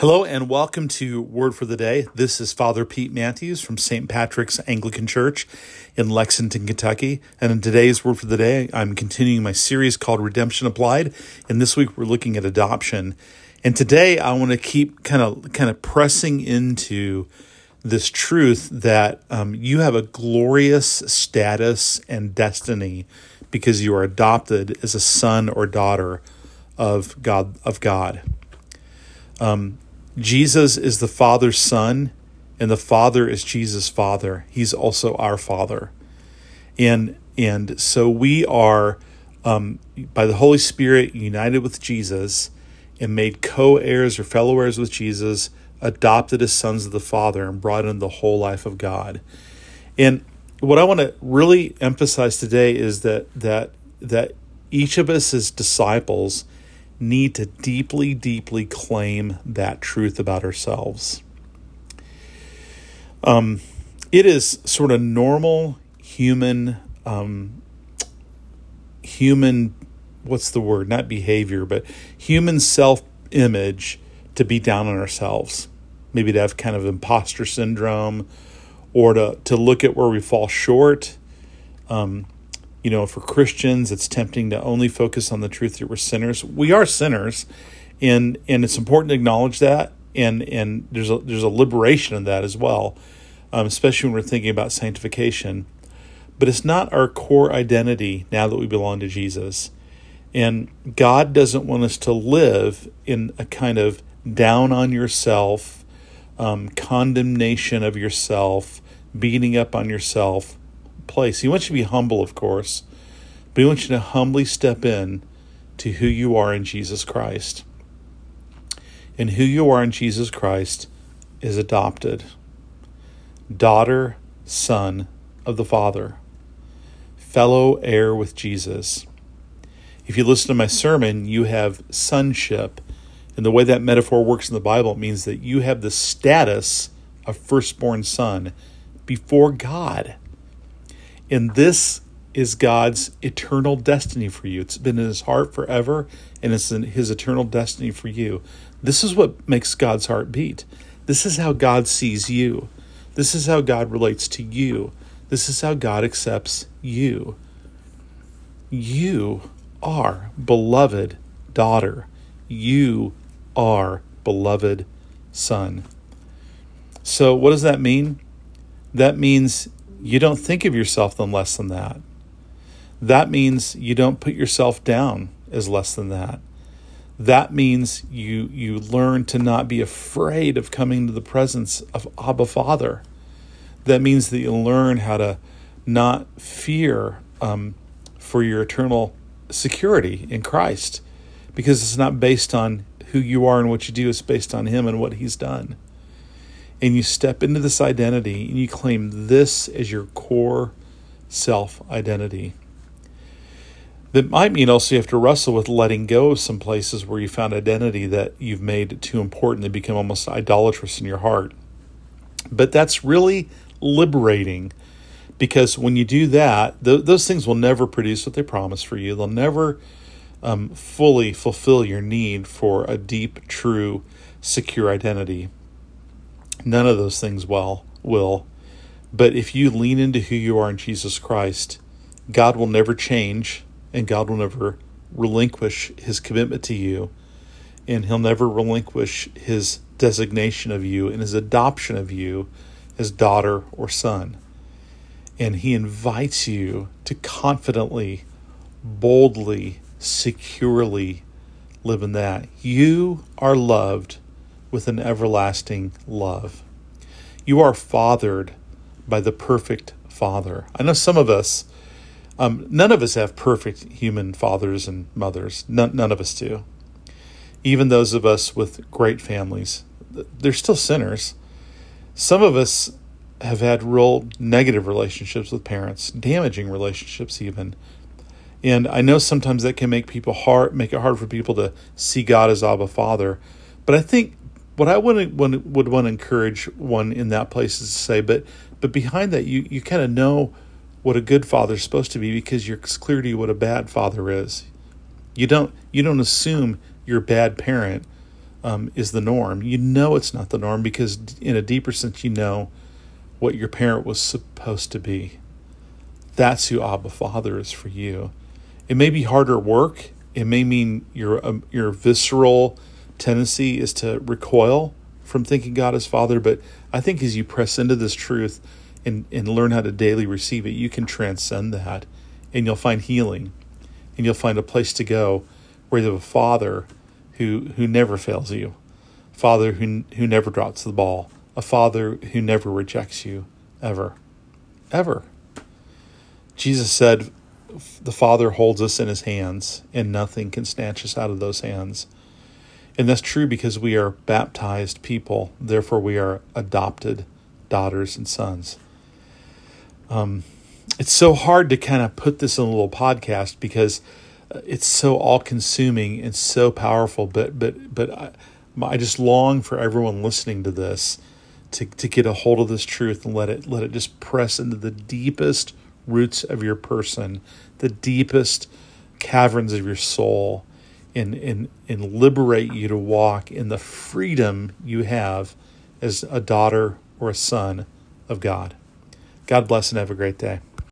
Hello and welcome to Word for the Day. This is Father Pete Matthews from St. Patrick's Anglican Church in Lexington, Kentucky. And in today's Word for the Day, I'm continuing my series called Redemption Applied. And this week we're looking at adoption. And today I want to keep kind of kind of pressing into this truth that um, you have a glorious status and destiny because you are adopted as a son or daughter of God of God. Um, Jesus is the Father's Son, and the Father is Jesus' Father. He's also our Father, and and so we are um, by the Holy Spirit united with Jesus and made co-heirs or fellow heirs with Jesus, adopted as sons of the Father, and brought in the whole life of God. And what I want to really emphasize today is that that that each of us as disciples need to deeply, deeply claim that truth about ourselves. Um, it is sort of normal human, um, human, what's the word? Not behavior, but human self image to be down on ourselves. Maybe to have kind of imposter syndrome or to, to look at where we fall short. Um, you know, for Christians, it's tempting to only focus on the truth that we're sinners. We are sinners, and and it's important to acknowledge that. And and there's a there's a liberation in that as well, um, especially when we're thinking about sanctification. But it's not our core identity now that we belong to Jesus. And God doesn't want us to live in a kind of down on yourself, um, condemnation of yourself, beating up on yourself place. He wants you to be humble, of course, but he wants you to humbly step in to who you are in Jesus Christ. And who you are in Jesus Christ is adopted, daughter, son of the Father, fellow heir with Jesus. If you listen to my sermon, you have sonship. And the way that metaphor works in the Bible, it means that you have the status of firstborn son before God. And this is God's eternal destiny for you. It's been in his heart forever, and it's in his eternal destiny for you. This is what makes God's heart beat. This is how God sees you. This is how God relates to you. This is how God accepts you. You are beloved daughter. You are beloved son. So, what does that mean? That means you don't think of yourself than less than that. That means you don't put yourself down as less than that. That means you you learn to not be afraid of coming to the presence of Abba Father. That means that you learn how to not fear um, for your eternal security in Christ, because it's not based on who you are and what you do. It's based on Him and what He's done and you step into this identity and you claim this as your core self identity. That might mean also you have to wrestle with letting go of some places where you found identity that you've made too important. They become almost idolatrous in your heart. But that's really liberating because when you do that, th- those things will never produce what they promise for you. They'll never um, fully fulfill your need for a deep, true, secure identity. None of those things well will. But if you lean into who you are in Jesus Christ, God will never change and God will never relinquish his commitment to you. And he'll never relinquish his designation of you and his adoption of you as daughter or son. And he invites you to confidently, boldly, securely live in that. You are loved with an everlasting love. You are fathered by the perfect Father. I know some of us, um, none of us have perfect human fathers and mothers. None, none of us do. Even those of us with great families, they're still sinners. Some of us have had real negative relationships with parents, damaging relationships even. And I know sometimes that can make people hard, make it hard for people to see God as Abba Father. But I think what I would would, want to encourage one in that place is to say, but but behind that, you you kind of know what a good father is supposed to be because you're clear to you what a bad father is. You don't you don't assume you're bad parent um, is the norm. You know it's not the norm because, in a deeper sense, you know what your parent was supposed to be. That's who Abba Father is for you. It may be harder work. It may mean your um, your visceral tendency is to recoil from thinking God is Father, but I think as you press into this truth and, and learn how to daily receive it, you can transcend that and you'll find healing and you'll find a place to go where you have a Father who who never fails you, Father who who never drops the ball, a Father who never rejects you, ever, ever. Jesus said, "The Father holds us in His hands, and nothing can snatch us out of those hands." And that's true because we are baptized people. Therefore, we are adopted daughters and sons. Um, it's so hard to kind of put this in a little podcast because it's so all-consuming and so powerful. But but but I, I just long for everyone listening to this to to get a hold of this truth and let it let it just press into the deepest roots of your person, the deepest caverns of your soul, and and and liberate you to walk in the freedom you have as a daughter or a son of God. God bless and have a great day.